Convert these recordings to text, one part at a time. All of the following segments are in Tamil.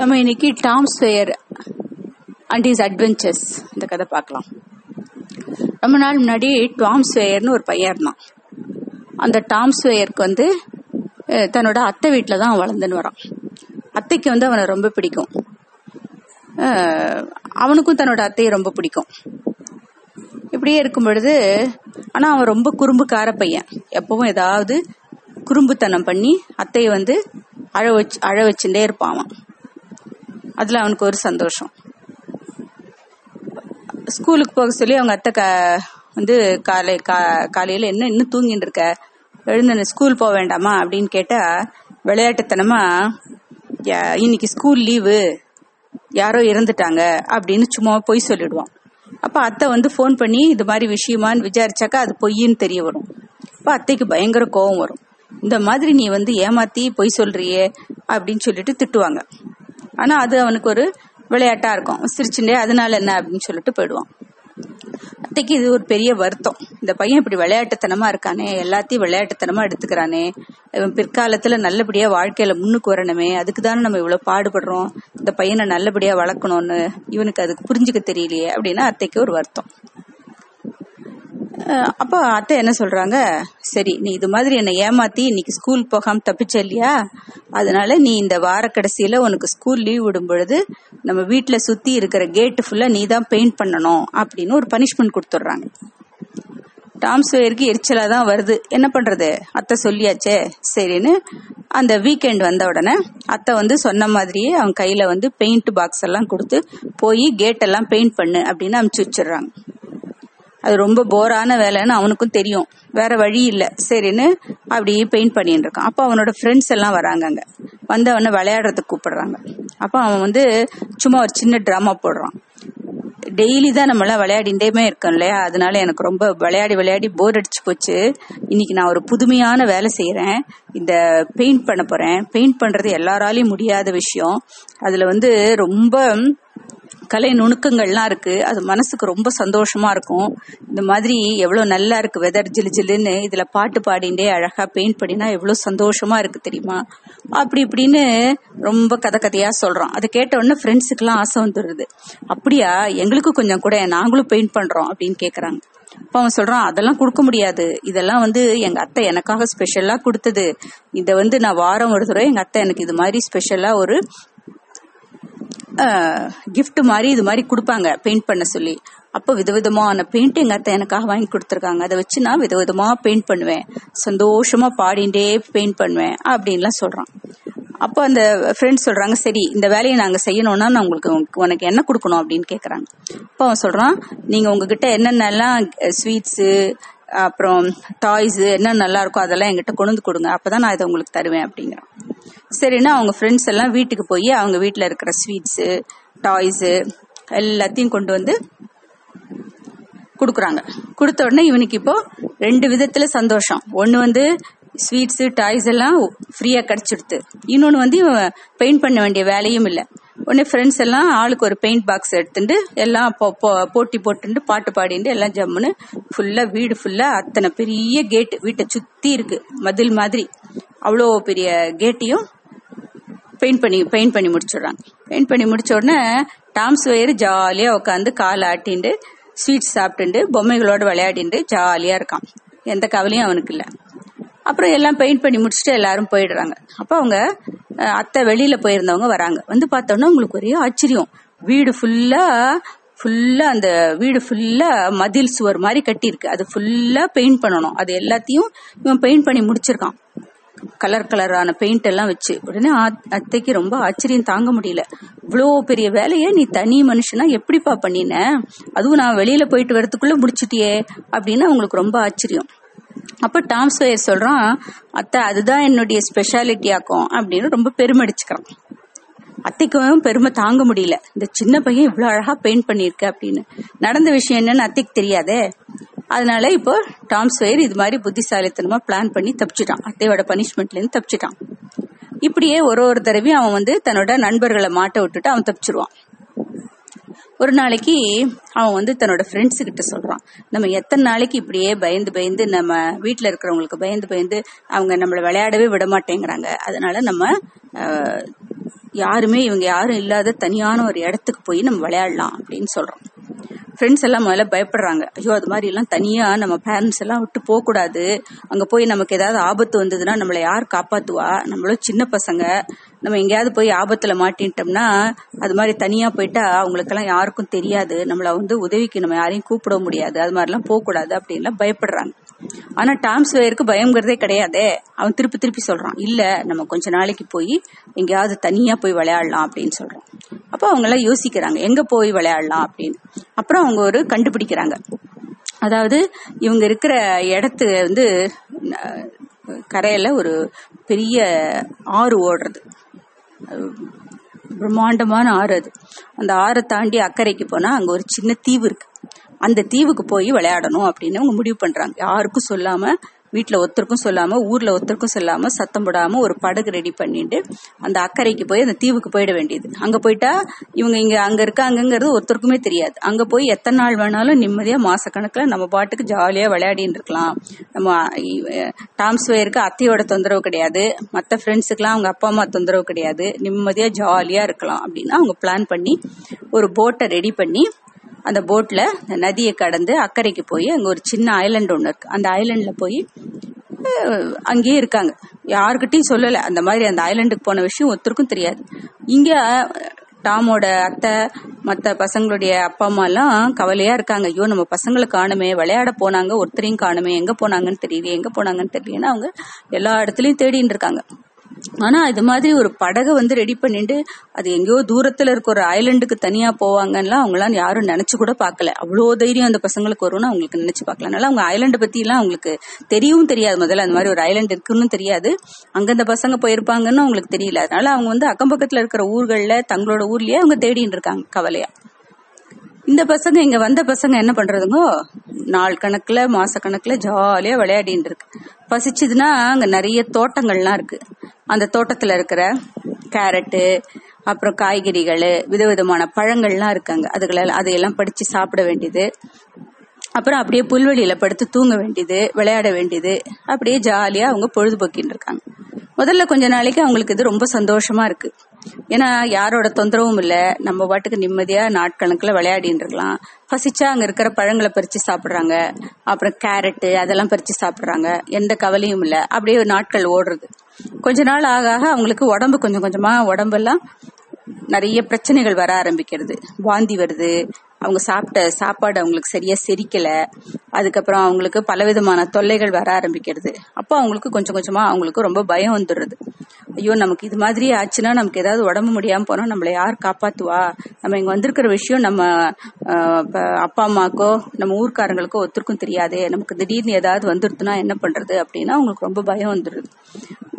நம்ம இன்னைக்கு Tom Sawyer and his adventures இந்த கதை பார்க்கலாம். ரொம்ப நாள் முன்னாடி டாம் ஸ்வேயர்னு ஒரு பையன் இருந்தான். அந்த டாம் ஸ்வேயருக்கு வந்து தன்னோட அத்தை வீட்டில் தான் வளர்ந்துன்னு வரான். அத்தைக்கு வந்து அவனை ரொம்ப பிடிக்கும். அவனுக்கும் தன்னோட அத்தையை ரொம்ப பிடிக்கும். இப்படியே இருக்கும் பொழுது ஆனால் அவன் ரொம்ப குறும்புக்கார பையன். எப்பவும் ஏதாவது குறும்புத்தனம் பண்ணி அத்தையை வந்து அழ வச்சு அழ வச்சுட்டே இருப்பான் அவன். அதுல அவனுக்கு ஒரு சந்தோஷம். ஸ்கூலுக்கு போக சொல்லி அவங்க அத்தை க வந்து காலை கா காலையில என்ன இன்னும் தூங்கிட்டு இருக்க? எழுந்து ஸ்கூல் போக வேண்டாமா? அப்படின்னு கேட்டா விளையாட்டுத்தனமா "யா- இன்னைக்கு ஸ்கூல் லீவு. யாரோ இறந்துட்டாங்க. அப்படின்னு சும்மா பொய் சொல்லிடுவான். அப்ப அத்தை வந்து ஃபோன் பண்ணி இது மாதிரி விஷயமான்னு விசாரிச்சாக்கா அது பொய்ன்னு தெரிய வரும். அப்ப அத்தைக்கு பயங்கர கோவம் வரும். இந்த மாதிரி நீ வந்து ஏமாத்தி பொய் சொல்றியே? அப்படின்னு சொல்லிட்டு திட்டுவாங்க. ஆனா அது அவனுக்கு ஒரு விளையாட்டா இருக்கும். சிரிச்சுட்டே அதனால என்ன? அப்படின்னு சொல்லிட்டு போயிடுவான். அத்தைக்கு இது ஒரு பெரிய வருத்தம். இந்த பையன் இப்படி விளையாட்டுத்தனமா இருக்கானே எல்லாத்தையும் விளையாட்டுத்தனமா எடுத்துக்கிறானே. இவன் பிற்காலத்துல நல்லபடியா வாழ்க்கையில முன்னுக்கு வரணுமே அதுக்கு தானே நம்ம இவ்வளவு பாடுபடுறோம். இந்த பையனை நல்லபடியா வளர்க்கணும்னு இவனுக்கு அதுக்கு புரிஞ்சுக்க தெரியலையே அப்படின்னா அத்தைக்கு ஒரு வருத்தம். அப்போ அத்தை என்ன சொல்றாங்க? சரி நீ இது மாதிரி என்னை ஏமாத்தி இன்னைக்கு ஸ்கூல் போகாம தப்பிச்ச இல்லையா? அதனால நீ இந்த வார கடைசியில உனக்கு ஸ்கூல் லீவ் விடும் பொழுது நம்ம வீட்டுல சுத்தி இருக்கிற கேட்டு ஃபுல்லா நீ தான் பெயிண்ட் பண்ணணும் அப்படின்னு ஒரு பனிஷ்மெண்ட் கொடுத்துட்றாங்க. டாம்ஸ் ஸ்வேயருக்கு எரிச்சலா தான் வருது. என்ன பண்றது? அத்தை சொல்லியாச்சே. சரின்னு அந்த வீக்கெண்ட் வந்த உடனே அத்தை வந்து சொன்ன மாதிரியே அவன் கையில வந்து பெயிண்ட் பாக்ஸ் எல்லாம் கொடுத்து போய் கேட் எல்லாம் பெயிண்ட் பண்ணு அப்படின்னு அமுச்சு வச்சிடுறாங்க. அது ரொம்ப போரான வேலைன்னு அவனுக்கும் தெரியும். வேற வழி இல்ல. சரின்னு அப்படியே பெயிண்ட் பண்ணிட்டு இருக்கான். அப்போ அவனோட ஃப்ரெண்ட்ஸ் எல்லாம் வராங்க அங்க. வந்து அவனை விளையாடுறதுக்கு கூப்பிடுறாங்க. அப்போ அவன் வந்து சும்மா ஒரு சின்ன ட்ராமா போடுறான். டெய்லி தான் நம்மளாம் விளையாடிண்டேமே இருக்கோம் இல்லையா? அதனால எனக்கு ரொம்ப விளையாடி விளையாடி போர் அடிச்சு போச்சு. இன்னைக்கு நான் ஒரு புதுமையான வேலை செய்யறேன் இந்த பெயிண்ட் பண்ண போறேன். பெயிண்ட் பண்றது எல்லாராலையும் முடியாத விஷயம். அதுல வந்து ரொம்ப கலை நுணுக்கங்கள்லாம் இருக்கு. அது மனசுக்கு ரொம்ப சந்தோஷமா இருக்கும். இந்த மாதிரி எவ்வளவு நல்லா இருக்கு வெதர் ஜிலு ஜிலுன்னு இதுல பாட்டு பாடிண்டே அழகா பெயிண்ட் பண்ணினா எவ்வளவு சந்தோஷமா இருக்கு தெரியுமா? அப்படி இப்படின்னு ரொம்ப கதை கதையா சொல்றோம். அதை கேட்ட உடனே ஃப்ரெண்ட்ஸுக்கெல்லாம் ஆசை வந்துடுது அப்படியா? எங்களுக்கும் கொஞ்சம் கூட நாங்களும் பெயிண்ட் பண்றோம் அப்படின்னு கேக்குறாங்க. அப்ப அவன் சொல்றான் அதெல்லாம் கொடுக்க முடியாது. இதெல்லாம் வந்து எங்க அத்தை எனக்காக ஸ்பெஷலா கொடுத்தது. இதை வந்து நான் வாரம் ஒரு தடவை எங்க அத்தை எனக்கு இது மாதிரி ஸ்பெஷலா ஒரு கிஃப்ட் மாதிரி இது மாதிரி கொடுப்பாங்க பெயிண்ட் பண்ண சொல்லி. அப்போ விதவிதமான பெயிண்ட் எங்க அத்தை எனக்காக வாங்கி கொடுத்துருக்காங்க. அதை வச்சு நான் விதவிதமா பெயிண்ட் பண்ணுவேன். சந்தோஷமா பாடிண்டே பெயிண்ட் பண்ணுவேன் அப்படின்லாம் சொல்றான். அப்போ அந்த ஃப்ரெண்ட்ஸ் சொல்றாங்க சரி இந்த வேலையை நாங்கள் செய்யணும்னா நான் உங்களுக்கு உனக்கு- உனக்கு என்ன கொடுக்கணும்? அப்படின்னு கேட்குறாங்க அப்போ அவன் சொல்றான் நீங்க உங்ககிட்ட என்னென்னலாம் ஸ்வீட்ஸு அப்புறம் டாய்ஸு என்ன நல்லா இருக்கோ அதெல்லாம் என்கிட்ட கொண்டு வந்து கொடுங்க. அப்பதான் நான் இதை உங்களுக்கு தருவேன் அப்படிங்கிறான். சரின்னா அவங்க ஃப்ரெண்ட்ஸ் எல்லாம் வீட்டுக்கு போய் அவங்க வீட்டில் இருக்கிற ஸ்வீட்ஸு டாய்ஸு எல்லாத்தையும் கொண்டு வந்து கொடுக்குறாங்க. கொடுத்த உடனே இவனுக்கு இப்போ ரெண்டு விதத்துல சந்தோஷம். ஒன்று வந்து ஸ்வீட்ஸ் டாய்ஸ் எல்லாம் ஃப்ரீயாக கிடைச்சிடுது இன்னொன்று வந்து இவன் பெயிண்ட் பண்ண வேண்டிய வேலையும் இல்லை. உடனே ஃப்ரெண்ட்ஸ் எல்லாம் ஆளுக்கு ஒரு பெயிண்ட் பாக்ஸ் எடுத்துட்டு எல்லாம் போ- போட்டி போட்டுட்டு பாட்டு பாடிட்டு எல்லாம் ஜம்முன்னு ஃபுல்லா வீடு ஃபுல்லா அத்தனை பெரிய கேட்டு வீட்டை சுத்தி இருக்கு. மதில் மாதிரி. அவ்வளோ பெரிய கேட்டையும் பெயிண்ட் பண்ணி பெயிண்ட் பண்ணி முடிச்சிடுறாங்க. பெயிண்ட் பண்ணி முடிச்ச உடனே டாம்ஸ் வயிறு ஜாலியாக உட்காந்து கால் ஆட்டிண்டு ஸ்வீட்ஸ் சாப்பிட்டுண்டு பொம்மைகளோட விளையாடிண்டு ஜாலியாக இருக்கான். எந்த கவலையும் அவனுக்கு இல்லை. அப்புறம் எல்லாம் பெயிண்ட் பண்ணி முடிச்சுட்டு எல்லாரும் போயிடுறாங்க. அப்போ அவங்க அத்தை வெளியில் போயிருந்தவங்க வராங்க. வந்து பார்த்தோன்னா உங்களுக்கு ஒரே ஆச்சரியம். வீடு ஃபுல்லா ஃபுல்லா அந்த வீடு ஃபுல்லா மதில் சுவர் மாதிரி கட்டியிருக்கு. அது ஃபுல்லா பெயிண்ட் பண்ணணும். அது எல்லாத்தையும் இவன் பெயிண்ட் பண்ணி முடிச்சிருக்கான். கலர் கலரான பெயிண்ட் எல்லாம் வச்சு உடனே அத்தைக்கு ரொம்ப ஆச்சரியம் தாங்க முடியல. இவ்வளோ பெரிய வேலையை நீ தனி மனுஷனா எப்படிப்பா பண்ணின? அதுவும் நான் வெளியில போயிட்டு வரத்துக்குள்ள முடிச்சிட்டியே அப்படின்னு அவங்களுக்கு ரொம்ப ஆச்சரியம். அப்ப டாம் ஸ்வேயர் சொல்றான் அத்தை அதுதான் என்னுடைய ஸ்பெஷாலிட்டி ஆக்கும் அப்படின்னு ரொம்ப பெருமடிச்சுக்கிறான். அத்தைக்கும் பெருமை தாங்க முடியல. இந்த சின்ன பையன் இவ்வளவு அழகா பெயிண்ட் பண்ணிருக்க அப்படின்னு. நடந்த விஷயம் என்னன்னு அத்தைக்கு தெரியாதே? அதனால இப்போ டாம் ஸ்வேயர் இது மாதிரி புத்திசாலித்தனமா பிளான் பண்ணி தப்பிச்சிட்டான். அத்தையோட பனிஷ்மெண்ட்ல இருந்து தப்பிச்சிட்டான். இப்படியே ஒரு ஒரு தடவையும் அவன் வந்து தன்னோட நண்பர்களை மாட்ட விட்டுட்டு அவன் தப்பிச்சிருவான். ஒரு நாளைக்கு அவன் வந்து தன்னோட ஃப்ரெண்ட்ஸ் கிட்ட சொல்றான். நம்ம எத்தனை நாளைக்கு இப்படியே பயந்து பயந்து நம்ம வீட்டில் இருக்கிறவங்களுக்கு பயந்து பயந்து அவங்க நம்மளை விளையாடவே விட மாட்டேங்கிறாங்க. அதனால நம்ம யாருமே இவங்க யாரும் இல்லாத தனியான ஒரு இடத்துக்கு போய் நம்ம விளையாடலாம் அப்படின்னு சொல்றோம் ஃப்ரெண்ட்ஸ் எல்லாம் முதல்ல பயப்படுறாங்க. ஐயோ அது மாதிரி எல்லாம் தனியா நம்ம பேரண்ட்ஸ் எல்லாம் விட்டு போக கூடாது. அங்க போய் நமக்கு ஏதாவது ஆபத்து வந்ததுன்னா நம்மளை யார் காப்பாத்துவா? நம்மளும் சின்ன பசங்க. நம்ம எங்கேயாவது போய் ஆபத்துல மாட்டின்ட்டோம்னா அது மாதிரி தனியா போயிட்டா அவங்களுக்கெல்லாம் யாருக்கும் தெரியாது. நம்மள வந்து உதவிக்கு நம்ம யாரையும் கூப்பிட முடியாது. அது மாதிரிலாம் போக கூடாது அப்படின்லாம் பயப்படுறாங்க. ஆனா டாம்ஸ் வேயருக்கு பயங்கிறதே கிடையாதே. அவன் திருப்பி திருப்பி சொல்றான் இல்ல நம்ம கொஞ்ச நாளைக்கு போய் எங்கேயாவது தனியா போய் விளையாடலாம் அப்படின்னு சொல்றான். அப்போ அவங்க எல்லாம் யோசிக்கிறாங்க எங்க போய் விளையாடலாம் அப்படின்னு. அப்புறம் அவங்க ஒரு கண்டுபிடிக்கிறாங்க. அதாவது இவங்க இருக்கிற இடத்து வந்து கரையில ஒரு பெரிய ஆறு ஓடுறது. பிரம்மாண்டமான ஆறு அது. அந்த ஆறை தாண்டி அக்கறைக்கு போனா அங்க ஒரு சின்ன தீவு இருக்கு. அந்த தீவுக்கு போய் விளையாடணும் அப்படின்னு அவங்க முடிவு பண்றாங்க. யாருக்கும் சொல்லாம வீட்டில் ஒருத்தருக்கும் சொல்லாமல் ஊரில் ஒருத்தருக்கும் சொல்லாமல் சத்தம் போடாமல் ஒரு படகு ரெடி பண்ணிட்டு அந்த அக்கறைக்கு போய் அந்த தீவுக்கு போயிட வேண்டியது. அங்கே போயிட்டா இவங்க இங்கே அங்கே இருக்க இருக்காங்கங்கிறது ஒருத்தருக்குமே தெரியாது. அங்கே போய் எத்தனை நாள் வேணாலும் நிம்மதியாக மாசக்கணக்கில் நம்ம பாட்டுக்கு ஜாலியாக விளையாடின்னு இருக்கலாம். நம்ம டாம்ஸ் வயருக்கு அத்தையோட தொந்தரவு கிடையாது. மற்ற ஃப்ரெண்ட்ஸுக்குலாம் அவங்க அப்பா அம்மா தொந்தரவு கிடையாது. நிம்மதியாக ஜாலியாக இருக்கலாம் அப்படின்னா அவங்க பிளான் பண்ணி ஒரு போட்டை ரெடி பண்ணி அந்த போட்ல நதியை கடந்து அக்கறைக்கு போய் அங்க ஒரு சின்ன ஐலண்ட் ஒண்ணு இருக்கு. அந்த ஐலண்ட்ல போய் அங்கேயே இருக்காங்க. யாருக்கிட்டையும் சொல்லல. அந்த மாதிரி அந்த ஐலண்டுக்கு போன விஷயம் ஒருத்தருக்கும் தெரியாது. இங்க டாமோட அத்தை மற்ற பசங்களுடைய அப்பா அம்மா எல்லாம் கவலையா இருக்காங்க. ஐயோ நம்ம பசங்களை காணுமே விளையாட போனாங்க ஒருத்தரையும் காணுமே எங்க போனாங்கன்னு தெரியல எங்க போனாங்கன்னு தெரியலன்னு அவங்க எல்லா இடத்துலயும் தேடிட்டு இருக்காங்க. ஆனா இது மாதிரி ஒரு படகை வந்து ரெடி பண்ணிட்டு அது எங்கேயோ தூரத்துல இருக்க ஒரு ஐலண்டுக்கு தனியா போவாங்கன்னா அவங்களாம் யாரும் நினைச்சு கூட பார்க்கல. அவ்வளோ தைரியம் அந்த பசங்களுக்கு வரும்னு அவங்களுக்கு நினைச்சு பார்க்கல. அதனால அவங்க ஐலண்டை பத்தி எல்லாம் அவங்களுக்கு தெரியவும் தெரியாது. முதல்ல அந்த மாதிரி ஒரு ஐலண்ட் இருக்குன்னு தெரியாது. அங்க அந்த பசங்க போயிருப்பாங்கன்னு அவங்களுக்கு தெரியல. அதனால அவங்க வந்து அக்கம் பக்கத்துல இருக்கிற ஊர்கள்ல தங்களோட ஊர்லயே அவங்க தேடிட்டு இருக்காங்க கவலையா. இந்த பசங்க இங்க வந்த பசங்க என்ன பண்றதுங்கோ? நாள் கணக்குல மாச கணக்குல ஜாலியா விளையாடிட்டு இருக்கு. பசிச்சதுன்னா அங்க நிறைய தோட்டங்கள்லாம் இருக்கு. அந்த தோட்டத்துல இருக்கிற கேரட்டு அப்புறம் காய்கறிகள் விதவிதமான பழங்கள்லாம் இருக்காங்க அதுகளை அதையெல்லாம் படிச்சு சாப்பிட வேண்டியது. அப்புறம் அப்படியே புல்வெளியில படுத்து தூங்க வேண்டியது விளையாட வேண்டியது. அப்படியே ஜாலியா அவங்க பொழுதுபோக்கின்னு இருக்காங்க. முதல்ல கொஞ்ச நாளைக்கு அவங்களுக்கு இது ரொம்ப சந்தோஷமா இருக்கு. ஏன்னா யாரோட தொந்தரவும் இல்ல. நம்ம பாட்டுக்கு நிம்மதியா நாட்கணக்குல விளையாடின்னு இருக்கலாம். பசிச்சா அங்க இருக்கிற பழங்களை பறிச்சு சாப்பிடுறாங்க. அப்புறம் கேரட்டு அதெல்லாம் பறிச்சு சாப்பிடுறாங்க. எந்த கவலையும் இல்ல. அப்படியே நாட்கள் ஓடுறது. கொஞ்ச நாள் ஆக ஆக அவங்களுக்கு உடம்பு கொஞ்சம் கொஞ்சமா உடம்பெல்லாம் நிறைய பிரச்சனைகள் வர ஆரம்பிக்கிறது. வாந்தி வருது. அவங்க சாப்பிட்ட சாப்பாடு அவங்களுக்கு சரியா செரிக்கல. அதுக்கப்புறம் அவங்களுக்கு பலவிதமான தொல்லைகள் வர ஆரம்பிக்கிறது. அப்போ அவங்களுக்கு கொஞ்சம் கொஞ்சமா அவங்களுக்கு ரொம்ப பயம் வந்துடுறது. ஐயோ நமக்கு இது மாதிரி ஆச்சுன்னா நமக்கு ஏதாவது உடம்பு முடியாம போனா நம்மளை யார் காப்பாத்துவா? நம்ம இங்க வந்திருக்கிற விஷயம் நம்ம அப்பா அம்மாக்கோ நம்ம ஊர்க்காரங்களுக்கோ ஒருத்தருக்கும் தெரியாதே. நமக்கு திடீர்னு ஏதாவது வந்துருதுன்னா என்ன பண்றது? அப்படின்னா அவங்களுக்கு ரொம்ப பயம் வந்துடுது.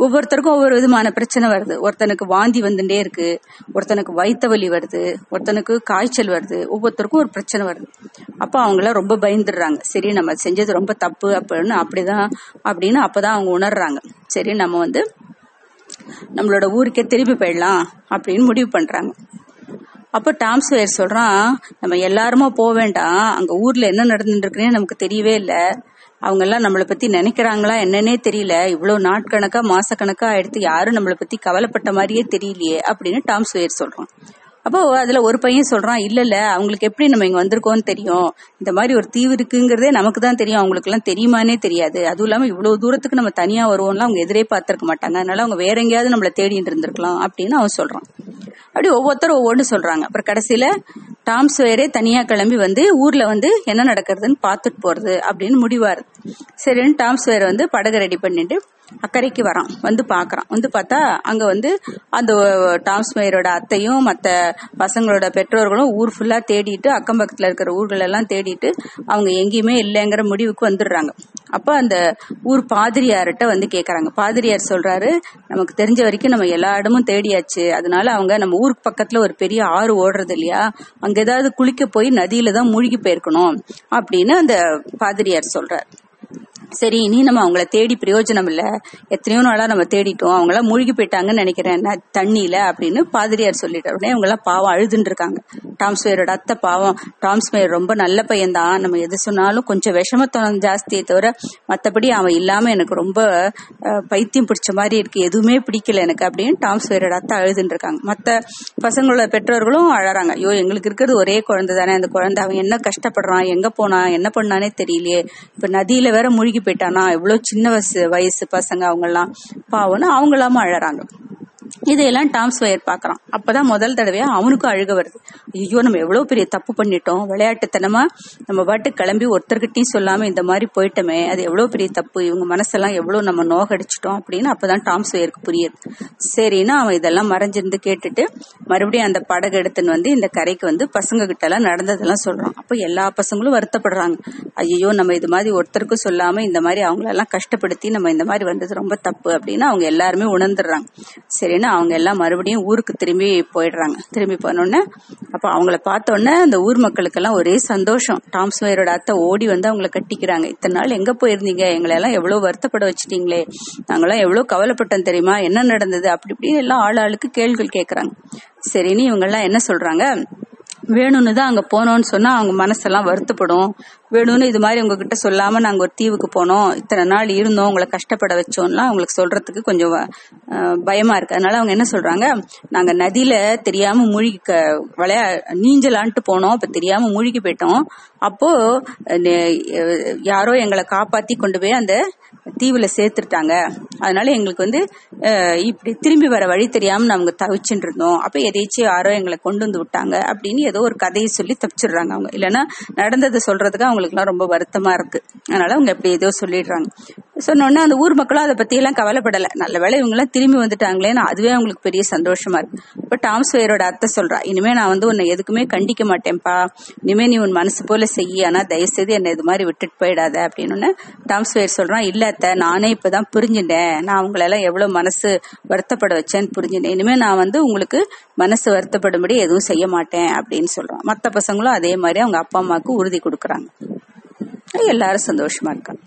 ஒவ்வொருத்தருக்கும் ஒவ்வொரு விதமான பிரச்சனை வருது. ஒருத்தனுக்கு வாந்தி வந்துட்டே இருக்கு. ஒருத்தனுக்கு வயிற்று வலி வருது. ஒருத்தனுக்கு காய்ச்சல் வருது. ஒவ்வொருத்தருக்கும் ஒரு பிரச்சனை வருது. அப்போ அவங்கள ரொம்ப பயந்துடுறாங்க. சரி நம்ம செஞ்சது ரொம்ப தப்பு அப்படின்னு அப்படிதான் அப்படின்னு அப்பதான் அவங்க உணர்றாங்க. சரி நம்ம வந்து நம்மளோட ஊருக்கே திரும்பி போயிடலாம் அப்படின்னு முடிவு பண்றாங்க. அப்போ டாம்ஸ் ஸ்வேர் சொல்றான் நம்ம எல்லாருமா போக வேண்டாம். அங்க ஊர்ல என்ன நடந்துட்டு இருக்குன்னு நமக்கு தெரியவே இல்லை. அவங்க எல்லாம் நம்மளை பத்தி நினைக்கிறாங்களா என்னன்னே தெரியல. இவ்வளவு நாட்கணக்கா மாசக்கணக்கா எடுத்து யாரும் நம்மளை பத்தி கவலைப்பட்ட மாதிரியே தெரியலையே அப்படின்னு டாம் சுயர் சொல்றான். அப்போ அதுல ஒரு பையன் சொல்றான் இல்ல இல்ல அவங்களுக்கு எப்படி நம்ம இங்க வந்திருக்கோம்னு தெரியும். இந்த மாதிரி ஒரு தீவு இருக்குங்கிறதே நமக்கு தான் தெரியும். அவங்களுக்கு எல்லாம் தெரியுமானே தெரியாது. அதுவும் இல்லாம இவ்வளவு தூரத்துக்கு நம்ம தனியா வருவோம்லாம் அவங்க எதிரே பார்த்திருக்க மாட்டாங்க. அதனால அவங்க வேற எங்கேயாவது நம்மள தேடிட்டு இருந்திருக்கலாம் அப்படின்னு அவன் சொல்றான். அப்படி ஒவ்வொருத்தரும் ஒவ்வொன்று சொல்றாங்க. அப்புறம் கடைசியில டாம் ஸ்வேரே தனியா கிளம்பி வந்து ஊர்ல வந்து என்ன நடக்கிறதுன்னு பார்த்துட்டு போறது அப்படின்னு முடிவார். சரின்னு டாம் ஸ்வேர் வந்து படகு ரெடி பண்ணிட்டு அக்கறைக்கு வரான். வந்து பாக்குறான் வந்து பார்த்தா அங்க வந்து அந்த டாம் ஸ்வேரோட அத்தையும் மற்ற பசங்களோட பெற்றோர்களும் ஊர் ஃபுல்லா தேடிட்டு அக்கம் பக்கத்துல இருக்கிற ஊர்கள் எல்லாம் தேடிட்டு அவங்க எங்கேயுமே இல்லைங்கிற முடிவுக்கு வந்துடுறாங்க. அப்ப அந்த ஊர் பாதிரியார்கிட்ட வந்து கேக்குறாங்க. பாதிரியார் சொல்றாரு நமக்கு தெரிஞ்ச வரைக்கும் நம்ம எல்லா இடமும் தேடியாச்சு. அதனால அவங்க நம்ம ஊருக்கு பக்கத்துல ஒரு பெரிய ஆறு ஓடுறது இல்லையா? அங்க ஏதாவது குளிக்க போய் நதியில தான் மூழ்கி போயிருக்கணும் அப்படின்னு அந்த பாதிரியார் சொல்றாரு. சரி இனி நம்ம அவங்கள தேடி பிரயோஜனம் இல்ல. எத்தனையோ நாளா நம்ம தேடிட்டோம். அவங்கள மூழ்கி போயிட்டாங்கன்னு நினைக்கிறேன். தண்ணியில அப்படின்னு பாதிரியார் சொல்லிட்டார். உடனே அவங்க எல்லாம் பாவம் அழுதுன்னு இருக்காங்க டாம்ஸ்மேயரோட அத்தை பாவம். டாம்ஸ்மேயர் ரொம்ப நல்ல பையன் தான் நம்ம எது சொன்னாலும் கொஞ்சம் விஷமத்தனம் ஜாஸ்தியை தவிர மத்தபடி அவன் இல்லாம எனக்கு ரொம்ப பைத்தியம் பிடிச்ச மாதிரி இருக்கு. எதுவுமே பிடிக்கல எனக்கு அப்படின்னு டாம்ஸ்மேயரோட அத்தை அழுதுன்னு இருக்காங்க மத்த பசங்களோட பெற்றோர்களும் அழறாங்க. ஐயோ எங்களுக்கு இருக்கிறது ஒரே குழந்தை தானே அந்த குழந்தை அவன் என்ன கஷ்டப்படுறான்? எங்க போனான்? என்ன பண்ணானே தெரியலையே. இப்ப நதியில வேற மூழ்கி போயிட்டானா? எவ்வளவு சின்ன வயசு வயசு பசங்க அவங்க எல்லாம் பாவம்னு அவங்களாம அழறாங்க. இதையெல்லாம் டாம்ஸ் வயர் பாக்குறான் அப்பதான் முதல் தடவையா அவனுக்கும் அழுக வருது. ஐயோ நம்ம எவ்வளவு பெரிய தப்பு பண்ணிட்டோம். விளையாட்டுத்தனமா நம்ம பாட்டு கிளம்பி ஒருத்தர்கிட்டயும் சொல்லாம இந்த மாதிரி போயிட்டோமே. அது எவ்வளவு பெரிய தப்பு. இவங்க மனசெல்லாம் எவ்வளவு நம்ம நோகடிச்சிட்டோம் அப்படின்னு அப்பதான் டாம்ஸ் வயருக்கு புரியுது. சரின்னு அவன் இதெல்லாம் மறைஞ்சிருந்து கேட்டுட்டு மறுபடியும் அந்த படகு எடுத்துன்னு வந்து இந்த கரைக்கு வந்து பசங்க கிட்ட எல்லாம் நடந்ததெல்லாம் சொல்றான். அப்ப எல்லா பசங்களும் வருத்தப்படுறாங்க. ஐயோ நம்ம இது மாதிரி ஒருத்தருக்கும் சொல்லாம இந்த மாதிரி அவங்களெல்லாம் கஷ்டப்படுத்தி நம்ம இந்த மாதிரி வந்தது ரொம்ப தப்பு அப்படின்னு அவங்க எல்லாருமே உணர்ந்துடுறாங்க. சரின்னு அவங்க எல்லாம் மறுபடியும் ஊருக்கு திரும்பி போயிடுறாங்க. திரும்பி போனோடனே அப்ப அவங்கள பார்த்தோன்னே அந்த ஊர் மக்களுக்கெல்லாம் ஒரே சந்தோஷம். டாம்ஸ் மேயரோட அத்தை ஓடி வந்து அவங்கள கட்டிக்கிறாங்க. இத்தனை நாள் எங்க போயிருந்தீங்க? எங்களை எல்லாம் எவ்வளவு வருத்தப்பட வச்சிட்டீங்களே? நாங்களாம் எவ்வளவு கவலைப்பட்டோம் தெரியுமா? என்ன நடந்தது? அப்படி இப்படின்னு எல்லாம் ஆள் ஆளுக்கு கேள்விகள் கேக்குறாங்க. சரின்னு இவங்க எல்லாம் என்ன சொல்றாங்க? வேணும்னு தான் அங்க போனோம்னு சொன்னா அவங்க மனசெல்லாம் வருத்தப்படும். வேணும்னு இது மாதிரி உங்ககிட்ட சொல்லாம நாங்க ஒரு தீவுக்கு போனோம். இத்தனை நாள் இருந்தோம் உங்களை கஷ்டப்பட வச்சோம்லாம் அவங்களுக்கு சொல்றதுக்கு கொஞ்சம் பயமா இருக்கு. அதனால அவங்க என்ன சொல்றாங்க? நாங்க நதியில தெரியாம மூழ்கி விளையா நீஞ்சலான்ட்டு போனோம். அப்ப தெரியாம மூழ்கி போயிட்டோம். அப்போ யாரோ எங்களை காப்பாத்தி கொண்டு போய் அந்த தீவுல சேர்த்துட்டாங்க. அதனால எங்களுக்கு வந்து இப்படி திரும்பி வர வழி தெரியாம நாங்க தவிச்சுட்டு இருந்தோம் அப்ப எதேச்சும் யாரோ எங்களை கொண்டு வந்து விட்டாங்க அப்படின்னு ஏதோ ஒரு கதையை சொல்லி தப்பிச்சிடுறாங்க அவங்க. இல்லைன்னா நடந்ததை சொல்றதுக்கு அவங்களுக்கு எல்லாம் ரொம்ப வருத்தமா இருக்கு. அதனால அவங்க எப்படி ஏதோ சொல்லிடுறாங்க. சொன்னோடனே அந்த ஊர் மக்களும் அதை பத்தி எல்லாம் கவலைப்படல. நல்ல வேலை இவங்க எல்லாம் திரும்பி வந்துட்டாங்களேன்னு அதுவே அவங்களுக்கு பெரிய சந்தோஷமா இருக்கு. இப்ப டாம்ஸ் வேரோட அத்தை சொல்றா இனிமே நான் வந்து உன்னை எதுக்குமே கண்டிக்க மாட்டேன்ப்பா. இனிமே நீ உன் மனசு போல செய்ய ஆனா தயவு செய்து என்னை இது மாதிரி விட்டுட்டு போயிடாத. அப்படின்னு டாம்ஸ் வேர் சொல்றான் இல்ல அத்தை நானே இப்பதான் புரிஞ்சுட்டேன். நான் அவங்களெல்லாம் எல்லாம் எவ்வளவு மனசு வருத்தப்பட வச்சேன்னு புரிஞ்சுட்டேன். இனிமே நான் வந்து உங்களுக்கு மனசு வருத்தப்படும்படி எதுவும் செய்ய மாட்டேன். அப்படின்னு சொல்றான். மத்த பசங்களும் அதே மாதிரி அவங்க அப்பா அம்மாவுக்கு உறுதி கொடுக்குறாங்க. எல்லாரும் சந்தோஷமா இருக்காங்க.